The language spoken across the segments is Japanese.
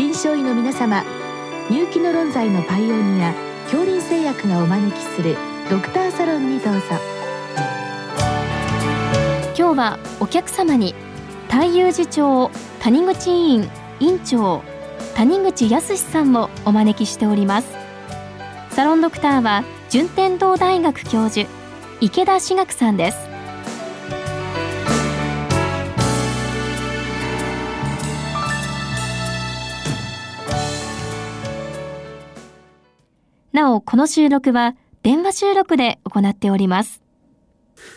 臨床医の皆様入気の論剤のパイオニア恐林製薬がお招きするドクターサロンにどうぞ。今日はお客様に太遊寺町谷口委員院長谷口康さんをお招きしております。サロンドクターは順天堂大学教授池田志学さんです。なおこの収録は電話収録で行っております。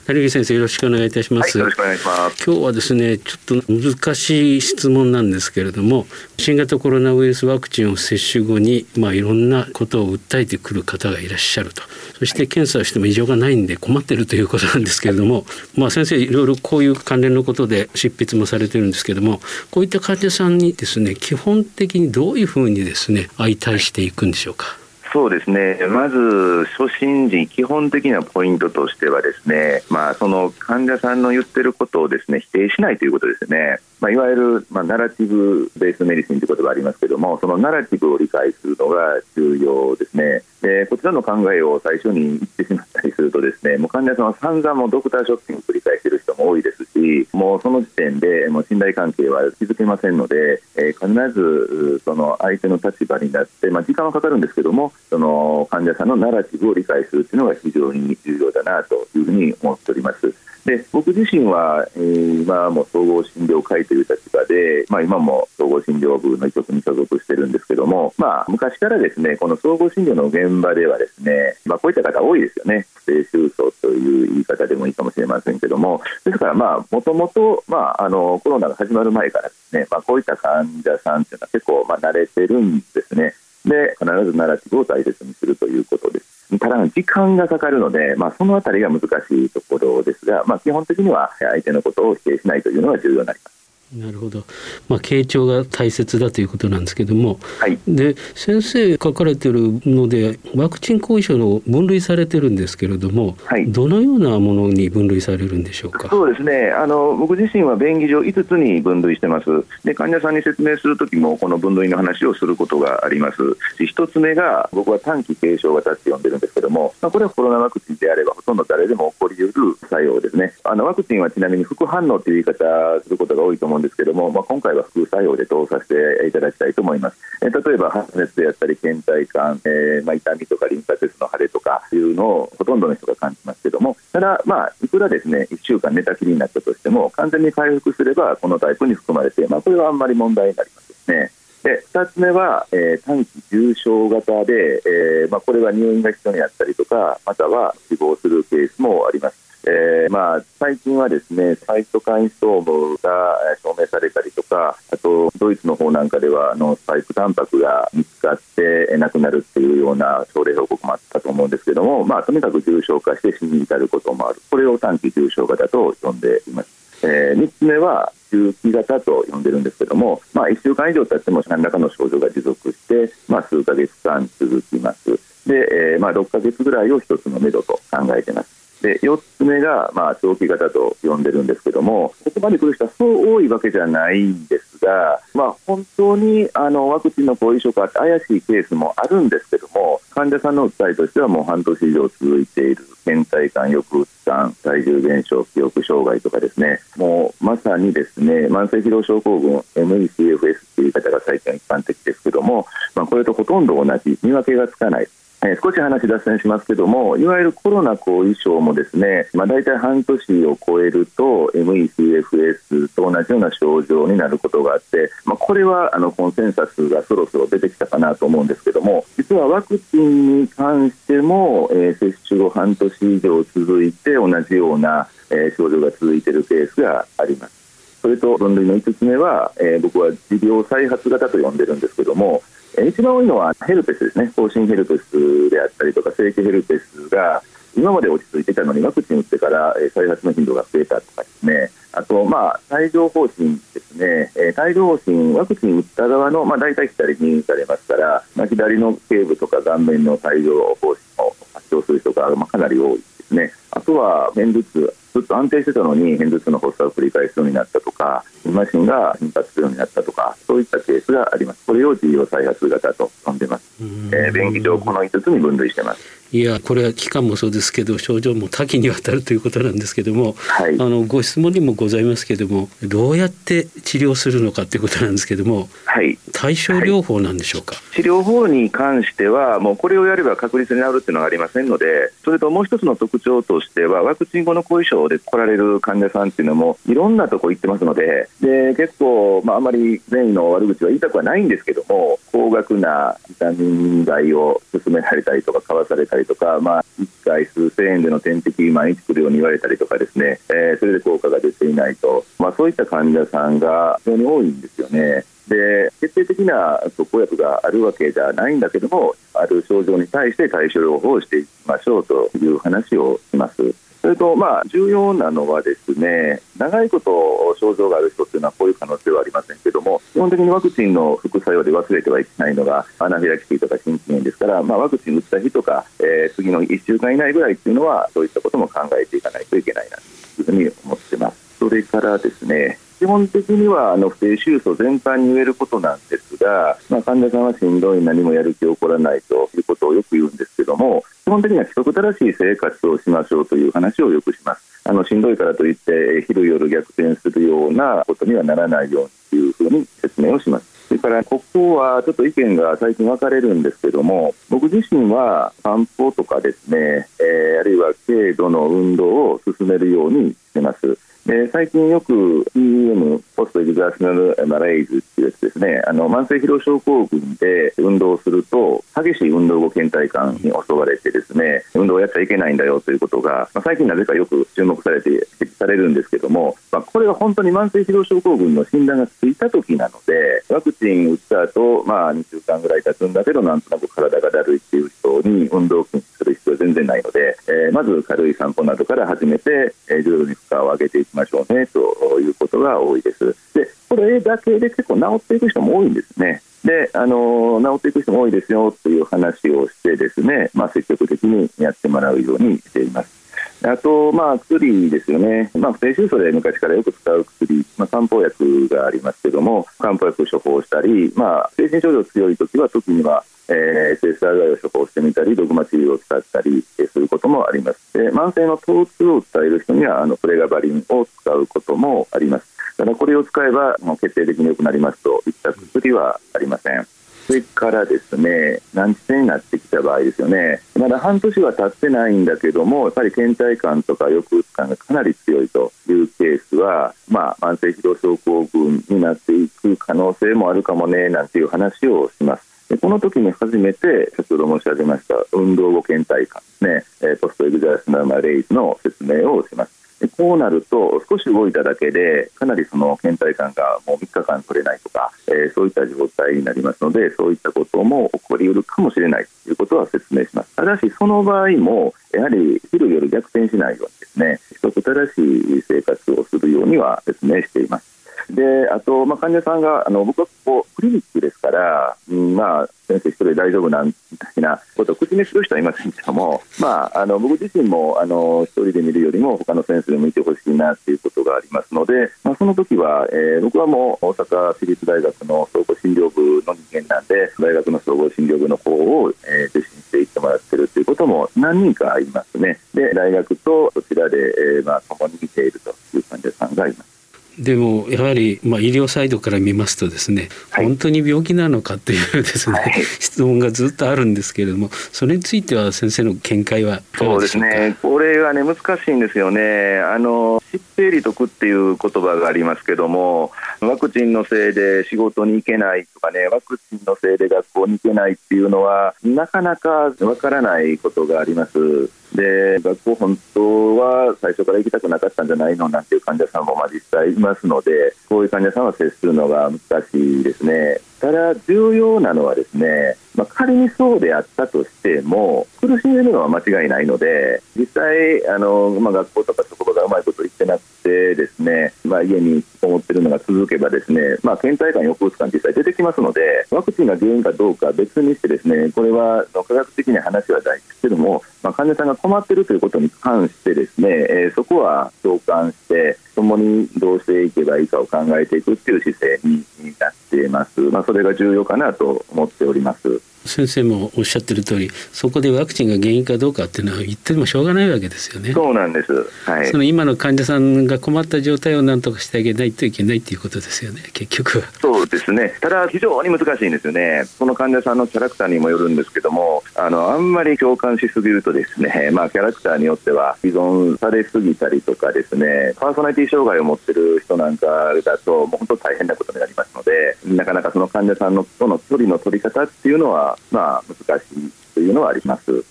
谷口先生よろしくお願いいたします、はい、よろしくお願いします。今日はですねちょっと難しい質問なんですけれども新型コロナウイルスワクチンを接種後にまあいろんなことを訴えてくる方がいらっしゃると。そして検査をしても異常がないんで困ってるということなんですけれどもまあ先生いろいろこういう関連のことで執筆もされてるんですけれどもこういった患者さんにですね基本的にどういうふうにですね相対していくんでしょうか？そうですねまず初診時基本的なポイントとしてはですね、まあ、その患者さんの言ってることをですね否定しないということですね。まあ、いわゆる、まあ、ナラティブベースメディシンということがありますけどもそのナラティブを理解するのが重要ですねでこちらの考えを最初に言ってしまったりするとですねもう患者さんは散々もドクターショッピングを繰り返している人も多いですしもうその時点でもう信頼関係は築けませんので、えー、必ずその相手の立場になって、まあ、時間はかかるんですけどもその患者さんのナラティブを理解するというのが非常に重要だなというふうに思っております。で僕自身は、えー、今も総合診療会という立場で、まあ、今も総合診療部の一つに所属してるんですけども、まあ、昔からですねこの総合診療の現場ではですね、まあ、こういった方多いですよね不正収束という言い方でもいいかもしれませんけどもですからまあもともとコロナが始まる前からですね、まあ、こういった患者さんというのは結構まあ慣れてるんですねで必ずナラティブを大切にするということです。ただ、時間がかかるので、まあ、そのあたりが難しいところですが、まあ、基本的には相手のことを否定しないというのが重要になります。なるほど、まあ、傾聴が大切だということなんですけども、はい、で先生書かれてるのでワクチン後遺症の分類されてるんですけれども、はい、どのようなものに分類されるんでしょうか？そうですね。あの僕自身は便宜上5つに分類してます。で患者さんに説明する時もこの分類の話をすることがあります。1つ目が僕は短期軽症型って呼んでるんですけども、まあ、これはコロナワクチンであればほとんど誰でも起こりうる作用ですね。あのワクチンはちなみに副反応という言い方することが多いと思うんですけども、まあ、今回は副作用で通させていただきたいと思います。えー、例えば発熱であったり倦怠感、えーまあ、痛みとかリンパ節の腫れとかいうのをほとんどの人が感じますけどもただ、まあ、いくらですね1週間寝たきりになったとしても完全に回復すればこのタイプに含まれて、まあ、これはあんまり問題になりますね。で2つ目は、えー、短期重症型で、えーまあ、これは入院が必要になったりとかまたは死亡するケースもあります。えーまあ、最近はですねサイトカインストームが証明されたりとかあとドイツの方なんかではあのスパイクタンパクが見つかって亡くなるっていうような症例報告もあったと思うんですけども、まあ、とにかく重症化して死に至ることもある。これを短期重症型と呼んでいます。えー、3つ目は中期型と呼んでるんですけども、まあ、1週間以上経っても何らかの症状が持続して、まあ、数か月間続きます。で、えーまあ、6か月ぐらいを1つのめどと考えています。で4つ目が、まあ、長期型と呼んでるんですけどもここまで来る人はそう多いわけじゃないんですが、まあ、本当にあのワクチンの後遺症か怪しいケースもあるんですけども患者さんの訴えとしてはもう半年以上続いている倦怠感、抑うつ感、体重減少、記憶障害とかですねもうまさにですね慢性疲労症候群 MECFS という言い方が最近一般的ですけども、まあ、これとほとんど同じ見分けがつかない。え、少し話脱線しますけどもいわゆるコロナ後遺症もですね、まあ、大体半年を超えると MECFS と同じような症状になることがあって、まあ、これはあのコンセンサスがそろそろ出てきたかなと思うんですけども実はワクチンに関しても、えー、接種後半年以上続いて同じような、えー、症状が続いているケースがあります。それと分類の5つ目は、えー、僕は持病再発型と呼んでるんですけども一番多いのはヘルペスですね、更新ヘルペスであったりとか、正規ヘルペスが今まで落ち着いてたのにワクチン打ってからえ再発の頻度が増えたとかですね、あと、まあ、帯状疱疹ですね。え、帯状疱疹、ワクチン打った側の、まあ、大体左にされますから、まあ、左の頸部とか顔面の帯状疱疹を発症する人が、まあ、かなり多い。ですね。あとは片頭痛ずっと安定してたのに片頭痛の発作を繰り返すようになったとかマシンが頻発するようになったとかそういったケースがあります。これを重要再発型と呼んでます、えー、便宜上この5つに分類してます。いやこれは期間もそうですけど症状も多岐にわたるということなんですけども、はい、あのご質問にもございますけどもどうやって治療するのかということなんですけども、はい、対症療法なんでしょうか、はい、治療法に関してはもうこれをやれば確実に治るっていうのはありませんのでそれともう一つの特徴としてはワクチン後の後遺症で来られる患者さんっていうのもいろんなとこ行ってますのでで結構、まあ、あまり善意の悪口は言いたくはないんですけども高額なビタミン剤を勧められたりとか買わされたりとか、まあ、1回数千円での点滴毎日来るように言われたりとかですね、えー、それで効果が出ていないと、まあ、そういった患者さんが非常に多いんですよね。で決定的な特効薬があるわけじゃないんだけどもある症状に対して対処療法をしていきましょうという話をします。それと、まあ、重要なのはですね長いこと症状がある人っていうのはこういう可能性はありませんけども基本的にワクチンの副作用で忘れてはいけないのがアナフィラキシーとか心筋炎ですから、まあ、ワクチン打った日とか、えー、次の1週間以内ぐらいっていうのはそういったことも考えていかないといけないなというふうに思ってます。それからですね基本的にはあの不正収束全般に言えることなんですが、まあ、患者さんはしんどい、何もやる気起こらないということをよく言うんですけども、基本的には規則正しい生活をしましょうという話をよくします。あのしんどいからといって昼夜逆転するようなことにはならないようにというふうに説明をします。それからここはちょっと意見が最近分かれるんですけども僕自身は散歩とかですね、えー、あるいは軽度の運動を進めるようにしてます。で最近よく EM ポストエグザーシナルマライズっていうやつですね。あの慢性疲労症候群で運動すると激しい運動後倦怠感に襲われてですね運動をやっちゃいけないんだよということが、まあ、最近なぜかよく注目されて指摘されるんですけども、まあ、これが本当に慢性疲労症候群の診断がついた時なのでワクチン打った後、まあ2週間ぐらい経つんだけどなんとなく体がだるいっていう人に運動を禁止する必要は全然ないので、えー、まず軽い散歩などから始めて、えー、徐々に負荷を上げていく。きましょうねということが多いです。でこれだけで結構治っていく人も多いんですね。であの治っていく人も多いですよという話をしてですね、まあ、積極的にやってもらうようにしています。あと、まあ、薬ですよね、まあ、不正収素で昔からよく使う薬、まあ、漢方薬がありますけども、漢方薬を処方したり、まあ、精神症状強い時は、時には、えー、SSRI を処方してみたり、ドグマ治療を使ったりすることもあります。で慢性の疼痛を訴える人には、あのプレガバリンを使うこともあります。ただ、これを使えば、もう決定的に良くなりますといった薬はありません。それからですね難治性になってきた場合ですよねまだ半年は経ってないんだけどもやっぱり倦怠感とか抑うつ感がかなり強いというケースは、まあ、慢性疲労症候群になっていく可能性もあるかもねなんていう話をします。でこの時に初めて先ほど申し上げました運動後倦怠感ですねポストエグザースナーマレイズの説明をします。こうなると少し動いただけでかなりその倦怠感がもう3日間取れないとか、えー、そういった状態になりますのでそういったことも起こりうるかもしれないということは説明します。ただしその場合もやはり昼夜逆転しないようにですね規則正しい生活をするようには説明しています。であと、まあ、患者さんがあの僕はこうクリニックですから、うん、まあ、先生一人大丈夫なんみたいなことを口にする人はいませんけども、まあ、あの僕自身もあの一人で見るよりも他の先生でもいてほしいなということがありますので、まあ、その時は、えー、僕はもう大阪市立大学の総合診療部の人間なんで大学の総合診療部の方を、えー、受診していってもらっているということも何人かいますねで大学とそちらで、えーまあ、共に見ているという患者さんがいます。でもやはり、まあ、医療サイドから見ますとですね、はい、本当に病気なのかというですね、はい、質問がずっとあるんですけれどもそれについては先生の見解はいかがでしょうか？そうですね。これがね難しいんですよね。あの疾病利得っていう言葉がありますけどもワクチンのせいで仕事に行けないとかねワクチンのせいで学校に行けないっていうのはなかなかわからないことがあります。で学校本当は最初から行きたくなかったんじゃないのなんていう患者さんもまあ実際いますのでこういう患者さんは接するのが難しいですね。ただ重要なのはですねまあ、仮にそうであったとしても苦しんでるのは間違いないので実際あの、まあ、学校とか職場がうまいこと言ってなくてですね、まあ、家にこもってるのが続けばですね、まあ、倦怠感、抑うつ感実際出てきますのでワクチンが原因かどうか別にしてですねこれは科学的に話は大事ですけども、まあ、患者さんが困っているということに関してですね、えー、そこは共感して共にどうしていけばいいかを考えていくっていう姿勢になっています。まあ、それが重要かなと思っております。先生もおっしゃってる通りそこでワクチンが原因かどうかっていうのは言ってもしょうがないわけですよね。そうなんです、はい、その今の患者さんが困った状態を何とかしてあげないといけないっていうことですよね。結局は。そうですね。ただ非常に難しいんですよね。その患者さんのキャラクターにもよるんですけどもあのあんまり共感しすぎるとですね、まあ、キャラクターによっては依存されすぎたりとかですねパーソナリティ障害を持ってる人なんかだともう本当大変なことになりますのでなかなかその患者さんのとの距離の取り方っていうのはまあ難しいというのはあります。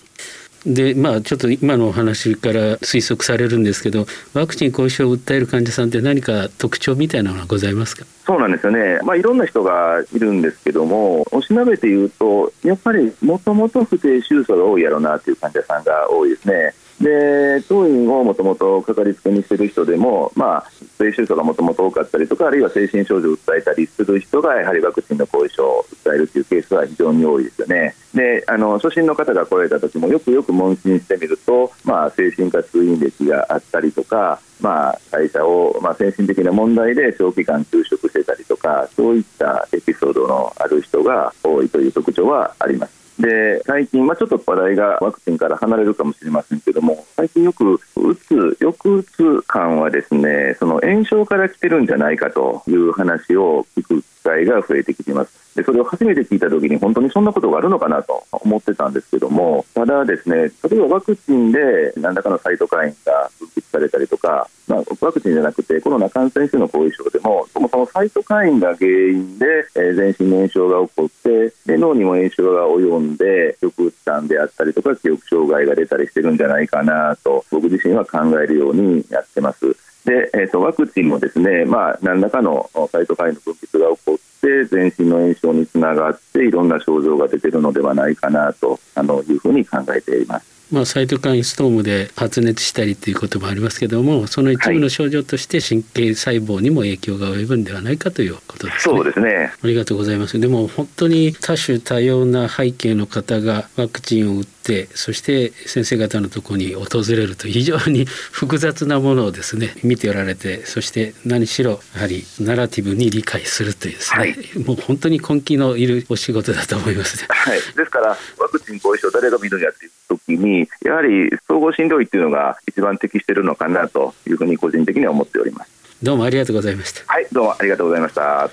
でまあちょっと今のお話から推測されるんですけどワクチン後遺症を訴える患者さんって何か特徴みたいなのはございますか？そうなんですよね、まあ、いろんな人がいるんですけどもおしなべて言うとやっぱりもともと不定収素が多いやろうなという患者さんが多いですね。で当院をもともとかかりつけにしてる人でも、まあ、性臭素がもともと多かったりとかあるいは精神症状を訴えたりする人がやはりワクチンの後遺症を訴えるというケースは非常に多いですよね。であの初診の方が来られた時もよくよく問診してみると、まあ、精神科通院歴があったりとか、まあ、会社を、まあ、精神的な問題で長期間休職してたりとかそういったエピソードのある人が多いという特徴はあります。で最近、まあ、ちょっと話題がワクチンから離れるかもしれませんけども最近よくうつ抑うつ感はですねその炎症から来てるんじゃないかという話を聞く機会が増えてきていますでそれを初めて聞いた時に本当にそんなことがあるのかなと思ってたんですけどもただですね例えばワクチンで何らかのサイトカインが分泌されたりとか、まあ、ワクチンじゃなくてコロナ感染症の後遺症でもそもそもサイトカインが原因で、えー、全身の炎症が起こってで脳にも炎症が及んで抑うつ感であったりとか記憶障害が出たりしてるんじゃないかなと僕自身は考えるようにやってます。で、えーと、ワクチンもですね、まあ、何らかのサイトカインの分泌が起こして全身の炎症につながっていろんな症状が出てるのではないかなとあのいうふうに考えています。まあ、サイトカインストームで発熱したりということもありますけどもその一部の症状として神経細胞にも影響が及ぶんではないかということですね。そうですね。ありがとうございます。でも本当に多種多様な背景の方がワクチンを打ってそして先生方のところに訪れると非常に 複雑なものをですね見ておられてそして何しろやはりナラティブに理解するというですね、はい、もう本当に根気のいるお仕事だと思います、ね、はい、ですからワクチン後遺症誰が見るんやっていう時にやはり総合診療医っていうのが一番適しているのかなというふうに個人的には思っております。どうもありがとうございました。はいどうもありがとうございました。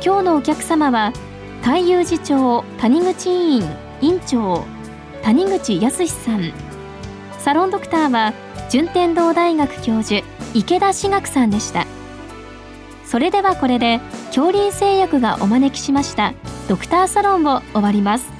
今日のお客様は太遊寺町谷口委員院長谷口康さん。サロンドクターは順天堂大学教授池田志学さんでした。それではこれで恐林製薬がお招きしましたドクターサロンを終わります。